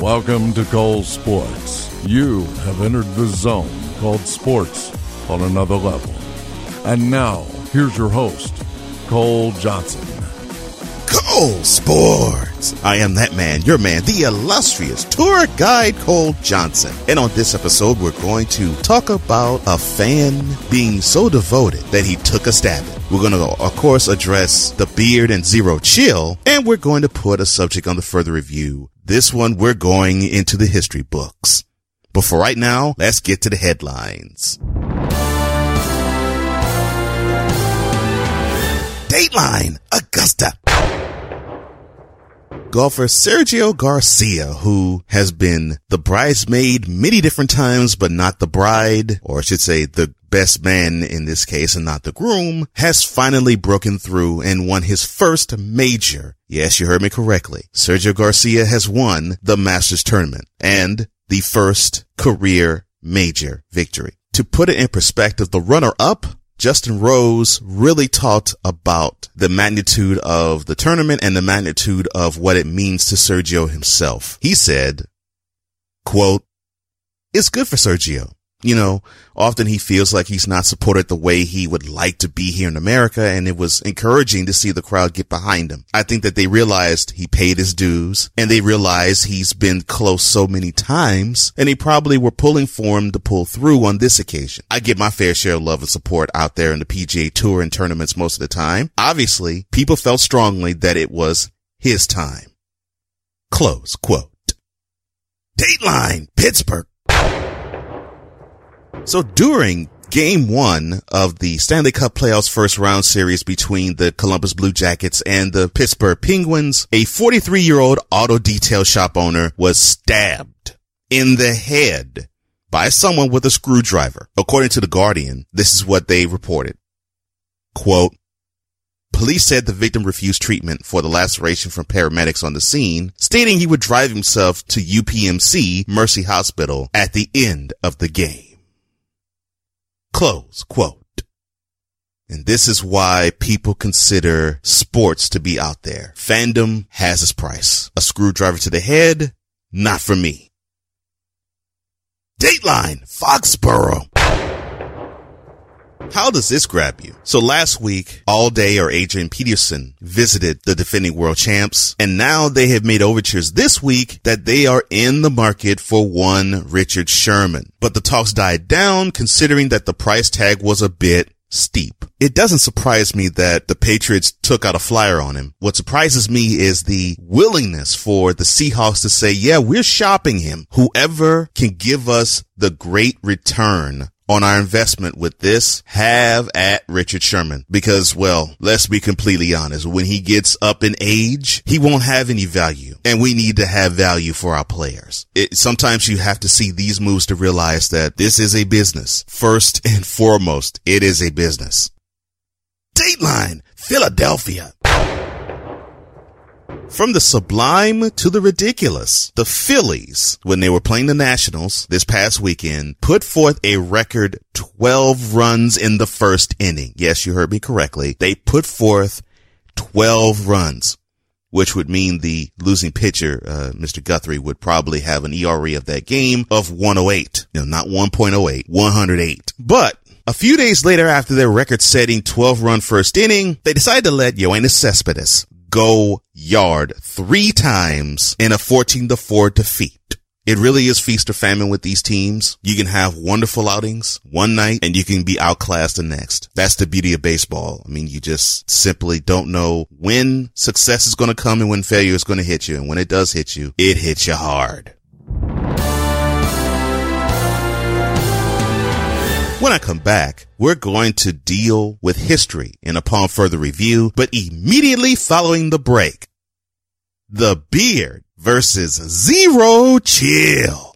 Welcome to Cole Sports. You have entered the zone called sports on another level. And now, here's your host, Cole Johnson. Cole Sports. I am that man, your man, the illustrious tour guide Cole Johnson. And on this episode, we're going to talk about a fan being so devoted that he took a stab at. We're going to, of course, address the beard and zero chill, and we're going to put a subject on the further review. This one, we're going into the history books. But for right now, let's get to the headlines. Dateline, Augusta. Golfer Sergio Garcia, who has been the bridesmaid many different times, but not the bride, or I should say the best man in this case and not the groom, has finally broken through and won his first major. Yes, you heard me correctly. Sergio Garcia has won the Masters tournament and the first career major victory. To put it in perspective, the runner up Justin Rose really talked about the magnitude of the tournament and the magnitude of what it means to Sergio himself. He said, quote, it's good for Sergio. You know, often he feels like he's not supported the way he would like to be here in America. And it was encouraging to see the crowd get behind him. I think that they realized he paid his dues and they realized he's been close so many times and they probably were pulling for him to pull through on this occasion. I get my fair share of love and support out there in the PGA tour and tournaments most of the time. Obviously, people felt strongly that it was his time. Close quote. Dateline, Pittsburgh. So during game one of the Stanley Cup playoffs first round series between the Columbus Blue Jackets and the Pittsburgh Penguins, a 43 year old auto detail shop owner was stabbed in the head by someone with a screwdriver. According to the Guardian, this is what they reported. Quote, Police said the victim refused treatment for the laceration from paramedics on the scene, stating he would drive himself to UPMC Mercy Hospital at the end of the game. Close quote. And this is why people consider sports to be out there. Fandom has its price. A screwdriver to the head, not for me. Dateline, Foxborough. How does this grab you? So last week, All Day or Adrian Peterson visited the defending world champs, and now they have made overtures this week that they are in the market for one Richard Sherman. But the talks died down considering that the price tag was a bit steep. It doesn't surprise me that the Patriots took out a flyer on him. What surprises me is the willingness for the Seahawks to say, yeah, we're shopping him. Whoever can give us the great return on our investment with this, have at Richard Sherman. Because, well, let's be completely honest. When he gets up in age, he won't have any value. And we need to have value for our players. It, sometimes you have to see these moves to realize that this is a business. First and foremost, it is a business. Dateline, Philadelphia. From the sublime to the ridiculous, the Phillies, when they were playing the Nationals this past weekend, put forth a record 12 runs in the first inning. Yes, you heard me correctly. They put forth 12 runs, which would mean the losing pitcher, uh, Mr. Guthrie would probably have an ERA of that game of 108. You not 1.08, 108. But a few days later after their record setting 12 run first inning, they decided to let Yoenis Cespedes go yard three times in a 14 to 4 defeat. It really is feast or famine with these teams. You can have wonderful outings one night and you can be outclassed the next. That's the beauty of baseball. I mean, you just simply don't know when success is going to come and when failure is going to hit you. And when it does hit you, it hits you hard. When I come back, we're going to deal with history and upon further review, but immediately following the break, the beard versus zero chill.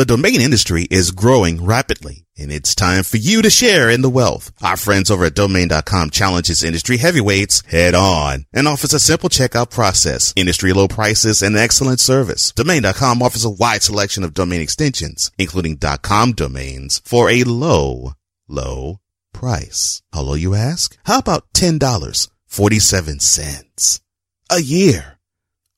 The domain industry is growing rapidly and it's time for you to share in the wealth. Our friends over at domain.com challenges industry heavyweights head on and offers a simple checkout process, industry low prices and excellent service. Domain.com offers a wide selection of domain extensions, including .com domains for a low, low price. How low you ask? How about $10.47 a year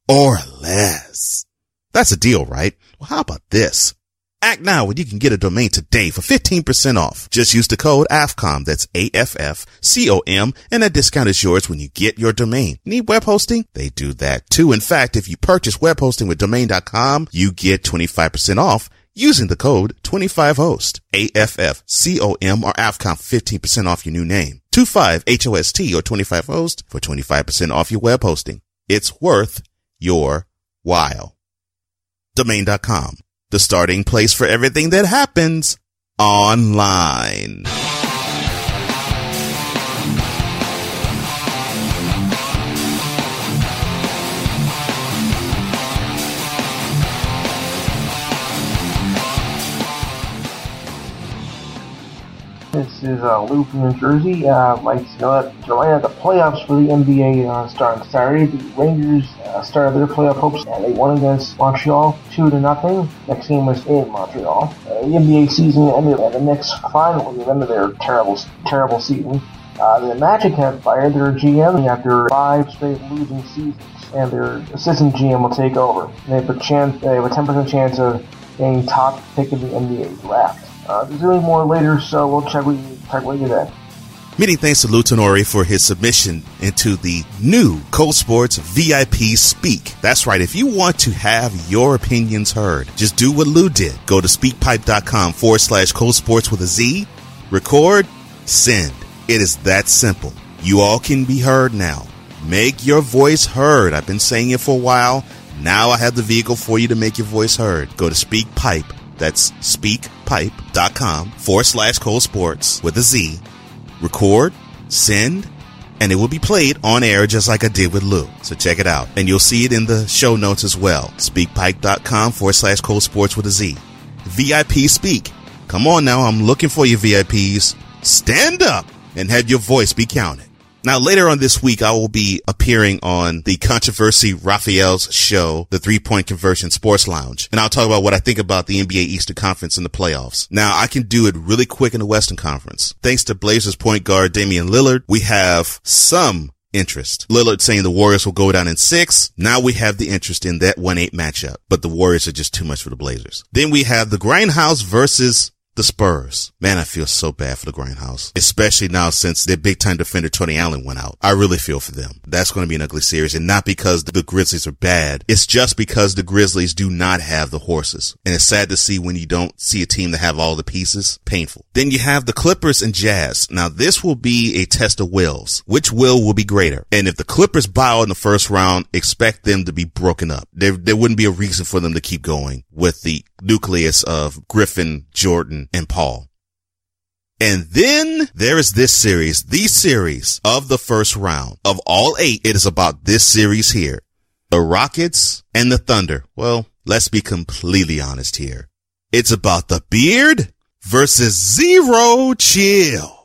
or less? That's a deal, right? Well, how about this? Act now when you can get a domain today for 15% off. Just use the code AFFCOM. That's A-F-F-C-O-M. And that discount is yours when you get your domain. Need web hosting? They do that too. In fact, if you purchase web hosting with domain.com, you get 25% off using the code 25host. A-F-F-C-O-M or AFFCOM 15% off your new name. 25HOST or 25host for 25% off your web hosting. It's worth your while. Domain.com the starting place for everything that happens online. This is uh, Lou from New Jersey. Uh, I'd like to know that remind the playoffs for the NBA uh, on Saturday. The Rangers uh, started their playoff hopes and they won against Montreal two to nothing. Next game was in Montreal. Uh, the NBA season ended, and the Knicks finally ended their terrible, terrible season. Uh, the Magic have fired their GM after five straight losing seasons, and their assistant GM will take over. They have a chance. They have a 10% chance of getting top pick in the NBA draft. Uh, there's really more later, so we'll check with you, check with you then. Many thanks to Lou Tenori for his submission into the new Cole Sports VIP Speak. That's right. If you want to have your opinions heard, just do what Lou did. Go to speakpipe.com forward slash Cole Sports with a Z, record, send. It is that simple. You all can be heard now. Make your voice heard. I've been saying it for a while. Now I have the vehicle for you to make your voice heard. Go to SpeakPipe. That's speakpipe.com forward slash Cole Sports with a Z. Record, send, and it will be played on air just like I did with Lou. So check it out. And you'll see it in the show notes as well. Speakpipe.com forward slash Cole Sports with a Z. VIP Speak. Come on now. I'm looking for you VIPs. Stand up and have your voice be counted. Now later on this week, I will be appearing on the controversy Raphael's show, the three point conversion sports lounge. And I'll talk about what I think about the NBA Eastern Conference and the playoffs. Now I can do it really quick in the Western Conference. Thanks to Blazers point guard Damian Lillard, we have some interest. Lillard saying the Warriors will go down in six. Now we have the interest in that 1-8 matchup, but the Warriors are just too much for the Blazers. Then we have the Grindhouse versus the Spurs. Man, I feel so bad for the Grindhouse, especially now since their big time defender Tony Allen went out. I really feel for them. That's going to be an ugly series and not because the Grizzlies are bad. It's just because the Grizzlies do not have the horses. And it's sad to see when you don't see a team that have all the pieces. Painful. Then you have the Clippers and Jazz. Now this will be a test of wills. Which will will be greater? And if the Clippers bow in the first round, expect them to be broken up. There, there wouldn't be a reason for them to keep going with the nucleus of Griffin, Jordan, and Paul. And then there is this series, the series of the first round of all eight. It is about this series here. The Rockets and the Thunder. Well, let's be completely honest here. It's about the beard versus zero chill.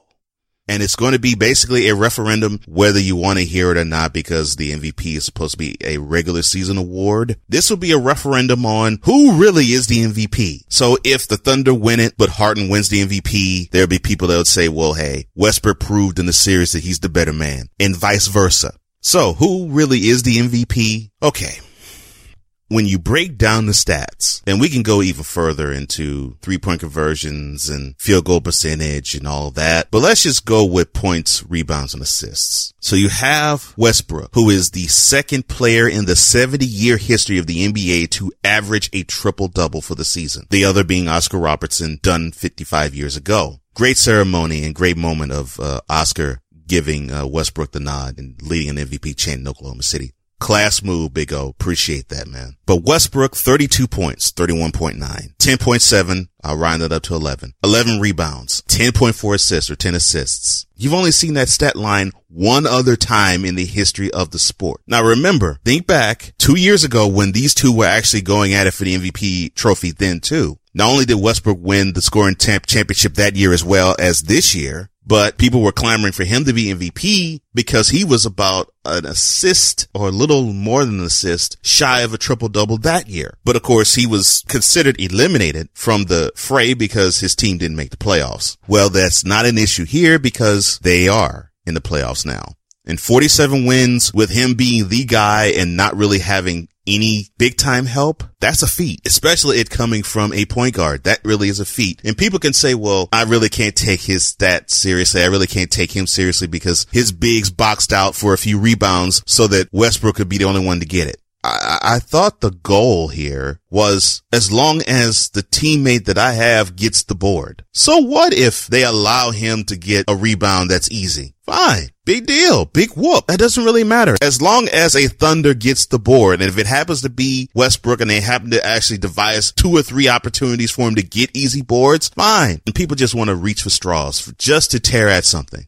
And it's going to be basically a referendum whether you want to hear it or not because the MVP is supposed to be a regular season award. This will be a referendum on who really is the MVP. So if the Thunder win it, but Harden wins the MVP, there'll be people that would say, well, hey, Westbrook proved in the series that he's the better man and vice versa. So who really is the MVP? Okay. When you break down the stats, and we can go even further into three point conversions and field goal percentage and all that, but let's just go with points, rebounds, and assists. So you have Westbrook, who is the second player in the 70 year history of the NBA to average a triple double for the season. The other being Oscar Robertson done 55 years ago. Great ceremony and great moment of uh, Oscar giving uh, Westbrook the nod and leading an MVP chant in Oklahoma City. Class move, Big O. Appreciate that, man. But Westbrook, 32 points, 31.9, 10.7. I'll round it up to 11. 11 rebounds, 10.4 assists or 10 assists. You've only seen that stat line one other time in the history of the sport. Now remember, think back two years ago when these two were actually going at it for the MVP trophy then too. Not only did Westbrook win the scoring champ- championship that year as well as this year, but people were clamoring for him to be MVP because he was about an assist or a little more than an assist shy of a triple double that year. But of course, he was considered eliminated from the fray because his team didn't make the playoffs. Well, that's not an issue here because they are in the playoffs now. And 47 wins with him being the guy and not really having any big time help, that's a feat, especially it coming from a point guard. That really is a feat. And people can say, well, I really can't take his stats seriously. I really can't take him seriously because his bigs boxed out for a few rebounds so that Westbrook could be the only one to get it. I, I thought the goal here was as long as the teammate that I have gets the board. So what if they allow him to get a rebound that's easy? Fine. Big deal. Big whoop. That doesn't really matter. As long as a Thunder gets the board, and if it happens to be Westbrook and they happen to actually devise two or three opportunities for him to get easy boards, fine. And people just want to reach for straws for, just to tear at something.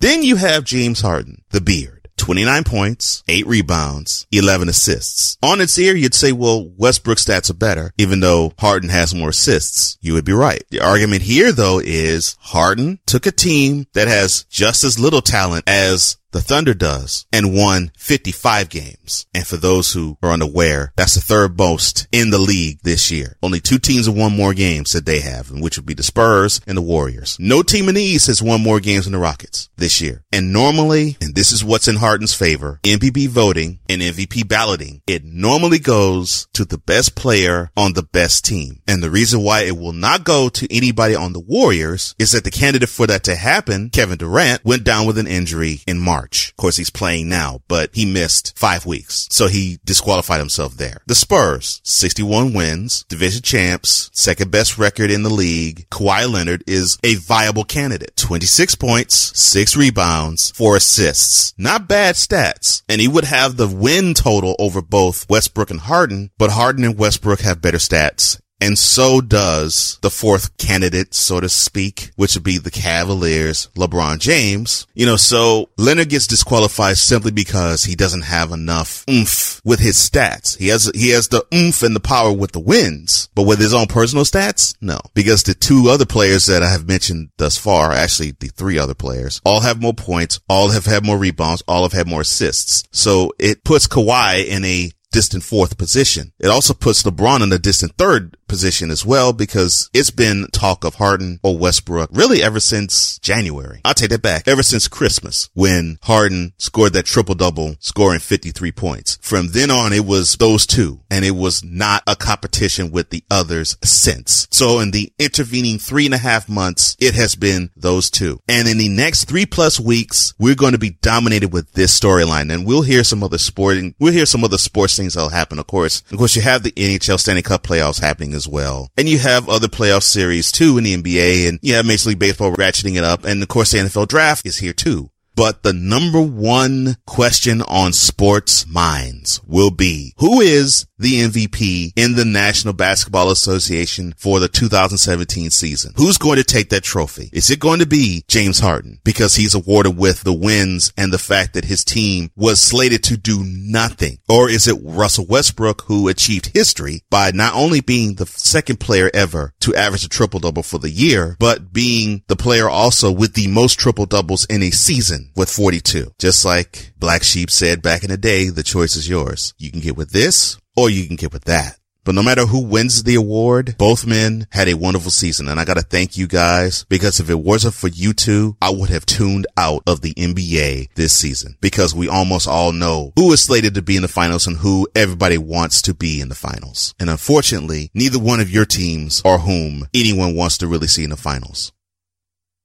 Then you have James Harden, the beard. 29 points, 8 rebounds, 11 assists. On its ear, you'd say, well, Westbrook's stats are better, even though Harden has more assists. You would be right. The argument here, though, is Harden took a team that has just as little talent as the Thunder does and won 55 games. And for those who are unaware, that's the third most in the league this year. Only two teams have won more games that they have, which would be the Spurs and the Warriors. No team in the East has won more games than the Rockets this year. And normally, and this is what's in Harden's favor, MVP voting and MVP balloting, it normally goes to the best player on the best team. And the reason why it will not go to anybody on the Warriors is that the candidate for that to happen, Kevin Durant, went down with an injury in March. March. Of course, he's playing now, but he missed five weeks. So he disqualified himself there. The Spurs, 61 wins, division champs, second best record in the league. Kawhi Leonard is a viable candidate. 26 points, six rebounds, four assists. Not bad stats. And he would have the win total over both Westbrook and Harden, but Harden and Westbrook have better stats and so does the fourth candidate, so to speak, which would be the Cavaliers, LeBron James. You know, so Leonard gets disqualified simply because he doesn't have enough oomph with his stats. He has, he has the oomph and the power with the wins, but with his own personal stats, no. Because the two other players that I have mentioned thus far, actually the three other players, all have more points, all have had more rebounds, all have had more assists. So it puts Kawhi in a distant fourth position. It also puts LeBron in a distant third position as well because it's been talk of Harden or Westbrook really ever since January. I'll take that back. Ever since Christmas when Harden scored that triple double, scoring 53 points. From then on, it was those two and it was not a competition with the others since. So in the intervening three and a half months, it has been those two. And in the next three plus weeks, we're going to be dominated with this storyline and we'll hear some other sporting, we'll hear some other sports things that'll happen. Of course, of course, you have the NHL Stanley Cup playoffs happening as well. And you have other playoff series too in the NBA and you have Major League Baseball ratcheting it up. And of course the NFL draft is here too. But the number one question on sports minds will be, who is the MVP in the National Basketball Association for the 2017 season. Who's going to take that trophy? Is it going to be James Harden because he's awarded with the wins and the fact that his team was slated to do nothing? Or is it Russell Westbrook who achieved history by not only being the second player ever to average a triple double for the year, but being the player also with the most triple doubles in a season with 42? Just like Black Sheep said back in the day, the choice is yours. You can get with this or you can get with that. But no matter who wins the award, both men had a wonderful season. And I got to thank you guys because if it wasn't for you two, I would have tuned out of the NBA this season because we almost all know who is slated to be in the finals and who everybody wants to be in the finals. And unfortunately, neither one of your teams or whom anyone wants to really see in the finals.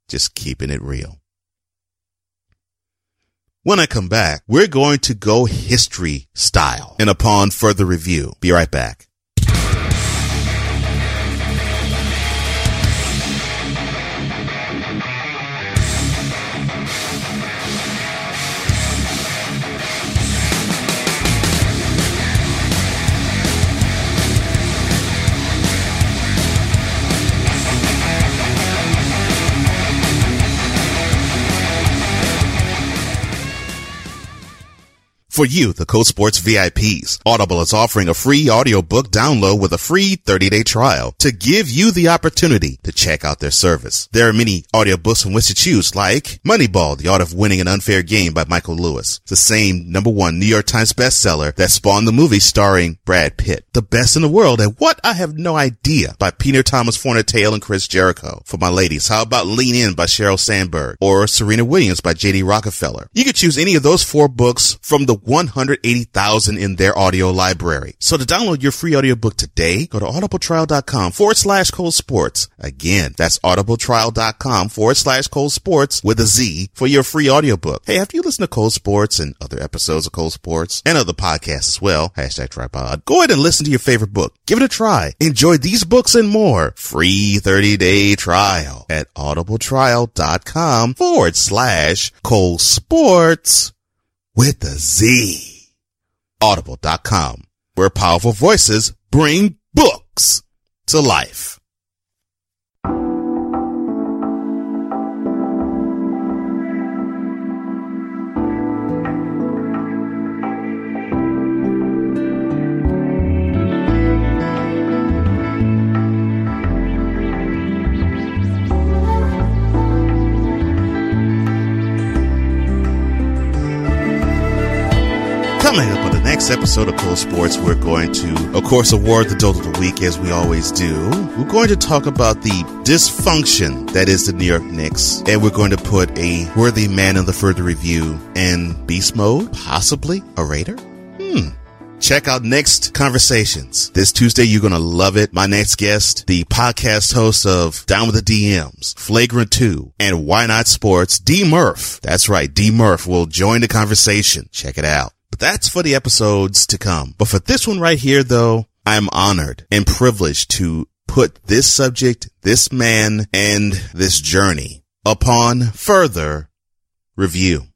Just keeping it real. When I come back, we're going to go history style and upon further review. Be right back. For you, the Cole Sports VIPs, Audible is offering a free audiobook download with a free 30-day trial to give you the opportunity to check out their service. There are many audiobooks from which to choose, like Moneyball, The Art of Winning an Unfair Game by Michael Lewis, the same number one New York Times bestseller that spawned the movie starring Brad Pitt, The Best in the World, and What I Have No Idea by Peter Thomas Fornatale and Chris Jericho. For my ladies, how about Lean In by Sheryl Sandberg or Serena Williams by J.D. Rockefeller? You could choose any of those four books from the 180,000 in their audio library. So to download your free audiobook today, go to audibletrial.com forward slash Cole Sports. Again, that's audibletrial.com forward slash Cole Sports with a Z for your free audiobook. Hey, after you listen to Cole Sports and other episodes of Cole Sports and other podcasts as well, hashtag tripod, go ahead and listen to your favorite book. Give it a try. Enjoy these books and more. Free 30 day trial at audibletrial.com forward slash Cole Sports with a Z. Audible.com, where powerful voices bring books to life. Next episode of Cole Sports, we're going to, of course, award the Dolt of the Week as we always do. We're going to talk about the dysfunction that is the New York Knicks, and we're going to put a worthy man in the further review in beast mode, possibly a Raider. Hmm. Check out next conversations. This Tuesday, you're going to love it. My next guest, the podcast host of Down with the DMs, Flagrant 2, and Why Not Sports, D Murph. That's right. D Murph will join the conversation. Check it out. But that's for the episodes to come. But for this one right here, though, I'm honored and privileged to put this subject, this man, and this journey upon further review.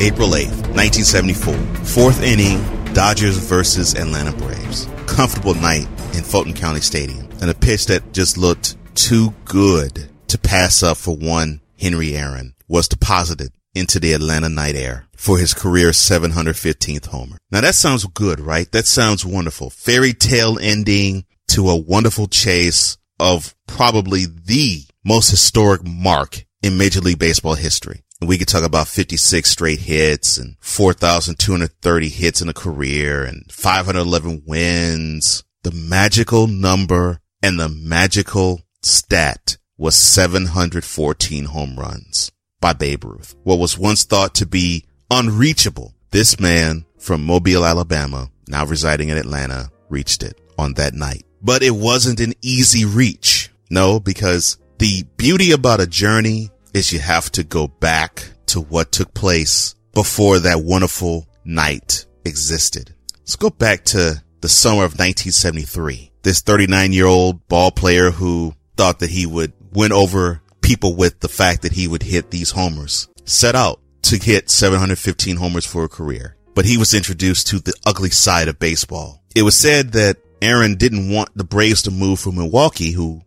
April 8th, 1974. Fourth inning, Dodgers versus Atlanta Braves. Comfortable night in Fulton County Stadium. And a pitch that just looked too good to pass up for one Henry Aaron was deposited into the Atlanta night air for his career 715th homer. Now that sounds good, right? That sounds wonderful. Fairy tale ending to a wonderful chase of probably the most historic mark in Major League Baseball history. We could talk about 56 straight hits and 4,230 hits in a career and 511 wins. The magical number and the magical stat was 714 home runs by Babe Ruth. What was once thought to be unreachable. This man from Mobile, Alabama, now residing in Atlanta, reached it on that night. But it wasn't an easy reach. No, because the beauty about a journey is you have to go back to what took place before that wonderful night existed. Let's go back to the summer of 1973. This 39 year old ball player who thought that he would win over people with the fact that he would hit these homers set out to hit 715 homers for a career. But he was introduced to the ugly side of baseball. It was said that Aaron didn't want the Braves to move from Milwaukee, who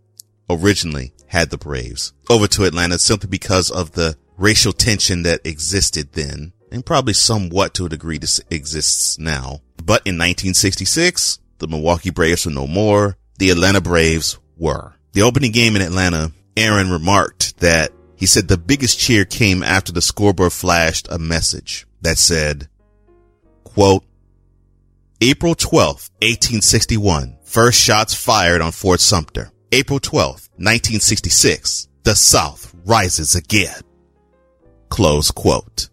originally had the Braves over to Atlanta simply because of the racial tension that existed then and probably somewhat to a degree that exists now. But in 1966, the Milwaukee Braves were no more. The Atlanta Braves were. The opening game in Atlanta, Aaron remarked that he said the biggest cheer came after the scoreboard flashed a message that said, quote, April 12th, 1861, first shots fired on Fort Sumter. April 12th, 1966, the South rises again. Close quote.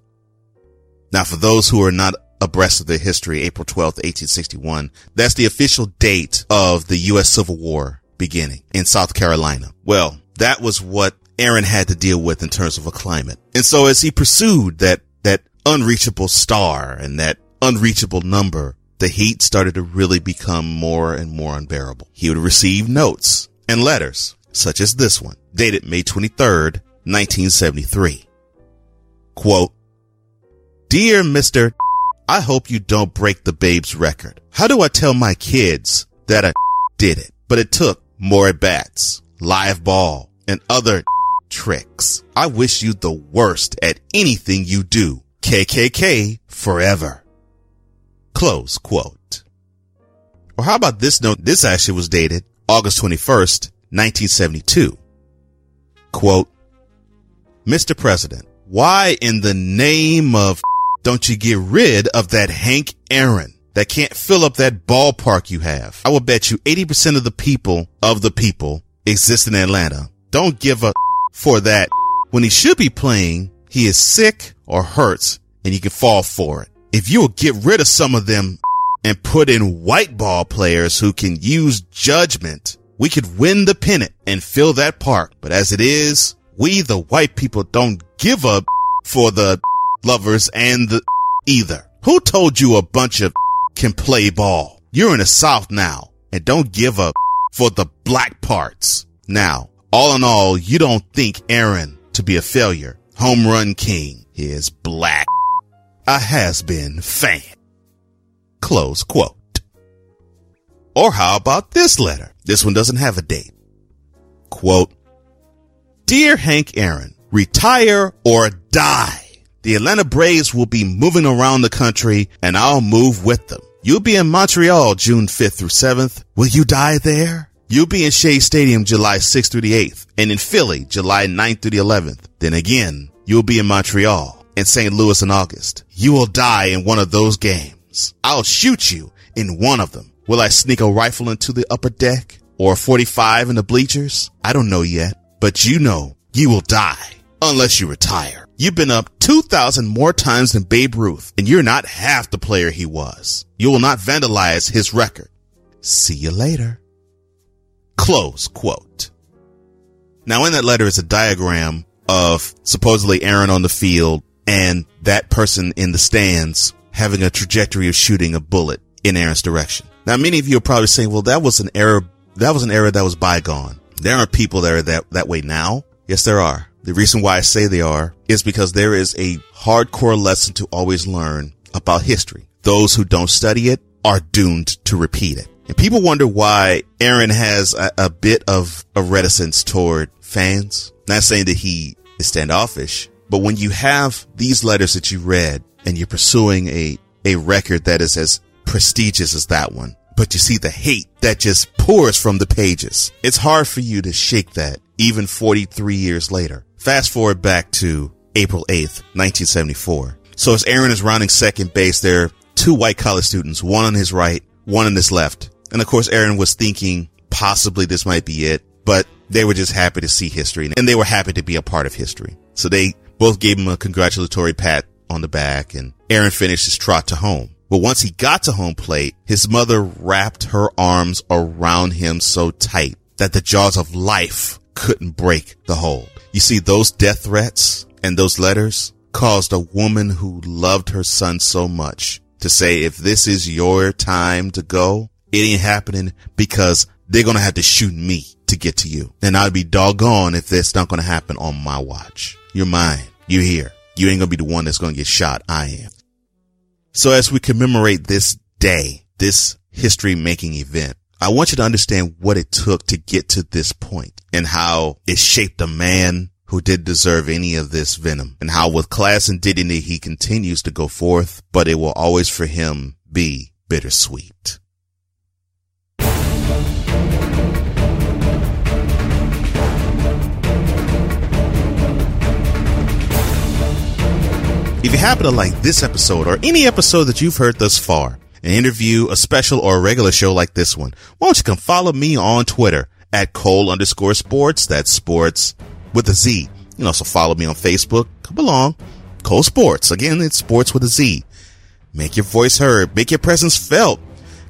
Now, for those who are not abreast of the history, April 12th, 1861, that's the official date of the U.S. Civil War beginning in South Carolina. Well, that was what Aaron had to deal with in terms of a climate. And so as he pursued that, that unreachable star and that unreachable number, the heat started to really become more and more unbearable. He would receive notes and letters, such as this one, dated May 23rd, 1973. Quote, Dear Mr. I hope you don't break the babe's record. How do I tell my kids that I did it? But it took more at bats, live ball, and other tricks. I wish you the worst at anything you do. KKK forever. Close quote. Or how about this note? This actually was dated August 21st, 1972. Quote, Mr. President, why in the name of don't you get rid of that Hank Aaron that can't fill up that ballpark you have? I will bet you 80% of the people of the people exist in Atlanta don't give a for that. When he should be playing, he is sick or hurts and you can fall for it. If you will get rid of some of them and put in white ball players who can use judgment, we could win the pennant and fill that park. But as it is, we the white people don't give up for the lovers and the either. Who told you a bunch of can play ball? You're in the South now and don't give up for the black parts. Now, all in all, you don't think Aaron to be a failure. Home run king is black. A has been fan. Close quote. Or how about this letter? This one doesn't have a date. Quote, Dear Hank Aaron, retire or die. The Atlanta Braves will be moving around the country and I'll move with them. You'll be in Montreal June 5th through 7th. Will you die there? You'll be in Shea Stadium July 6th through the 8th and in Philly July 9th through the 11th. Then again, you'll be in Montreal and St. Louis in August. You will die in one of those games. I'll shoot you in one of them. Will I sneak a rifle into the upper deck or a 45 in the bleachers? I don't know yet, but you know you will die unless you retire. You've been up 2,000 more times than Babe Ruth and you're not half the player he was. You will not vandalize his record. See you later. Close quote. Now in that letter is a diagram of supposedly Aaron on the field and that person in the stands having a trajectory of shooting a bullet in Aaron's direction. Now many of you are probably saying, well, that was an error. That was an error that was bygone. There are people that are that, that way now. Yes, there are. The reason why I say they are is because there is a hardcore lesson to always learn about history. Those who don't study it are doomed to repeat it. And people wonder why Aaron has a, a bit of a reticence toward fans. Not saying that he is standoffish, but when you have these letters that you read and you're pursuing a, a record that is as prestigious as that one, but you see the hate that just pours from the pages. It's hard for you to shake that even 43 years later. Fast forward back to April 8th, 1974. So as Aaron is rounding second base, there are two white college students, one on his right, one on his left. And of course, Aaron was thinking possibly this might be it, but they were just happy to see history and they were happy to be a part of history. So they both gave him a congratulatory pat on the back and Aaron finished his trot to home. But once he got to home plate, his mother wrapped her arms around him so tight that the jaws of life couldn't break the hold. You see, those death threats and those letters caused a woman who loved her son so much to say, if this is your time to go, it ain't happening because they're going to have to shoot me to get to you. And I'd be doggone if that's not going to happen on my watch. You're mine. You're here. You ain't going to be the one that's going to get shot. I am. So as we commemorate this day, this history making event, I want you to understand what it took to get to this point and how it shaped a man who did deserve any of this venom and how with class and dignity he continues to go forth, but it will always for him be bittersweet. If you happen to like this episode or any episode that you've heard thus far, an interview, a special, or a regular show like this one, why don't you come follow me on Twitter at Cole underscore sports. That's sports with a Z. You can also follow me on Facebook. Come along. Cole Sports. Again, it's sports with a Z. Make your voice heard. Make your presence felt.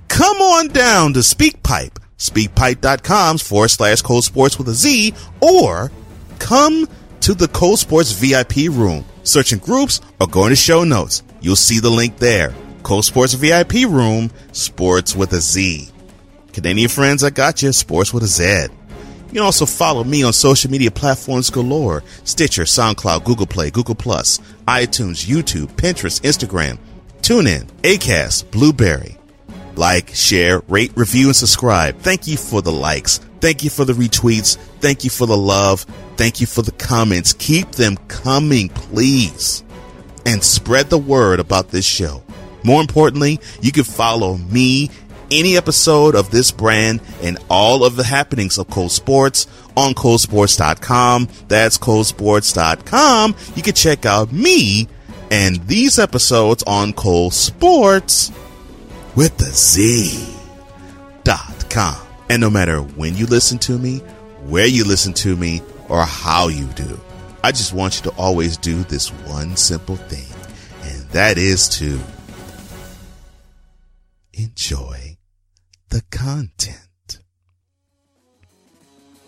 Come on down to SpeakPipe. SpeakPipe.com forward slash Cole Sports with a Z or come to the Cole Sports VIP room. Searching groups or going to show notes. You'll see the link there. Cole Sports VIP room, sports with a Z. Canadian friends, I got you. Sports with a Z. You can also follow me on social media platforms galore Stitcher, SoundCloud, Google Play, Google Plus, iTunes, YouTube, Pinterest, Instagram, TuneIn, Acast, Blubrry. Like, share, rate, review, and subscribe. Thank you for the likes. Thank you for the retweets. Thank you for the love. Thank you for the comments. Keep them coming, please. And spread the word about this show. More importantly, you can follow me, any episode of this brand, and all of the happenings of Cole Sports on ColeSports.com. That's ColeSports.com. You can check out me and these episodes on Cole Sports with the Z dot com. And no matter when you listen to me, where you listen to me, or how you do, I just want you to always do this one simple thing, and that is to enjoy the content.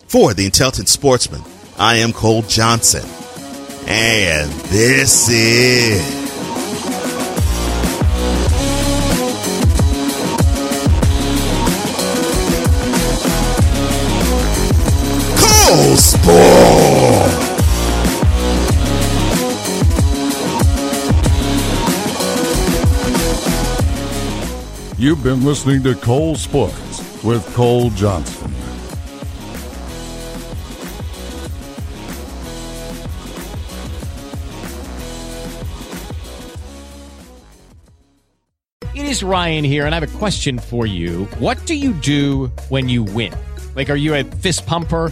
For the Intelligent Sportsman, I am Cole Johnson, and this is. Cole Sport! You've been listening to Cole Sports with Cole Johnson. It is Ryan here, and I have a question for you. What do you do when you win? Like, are you a fist pumper?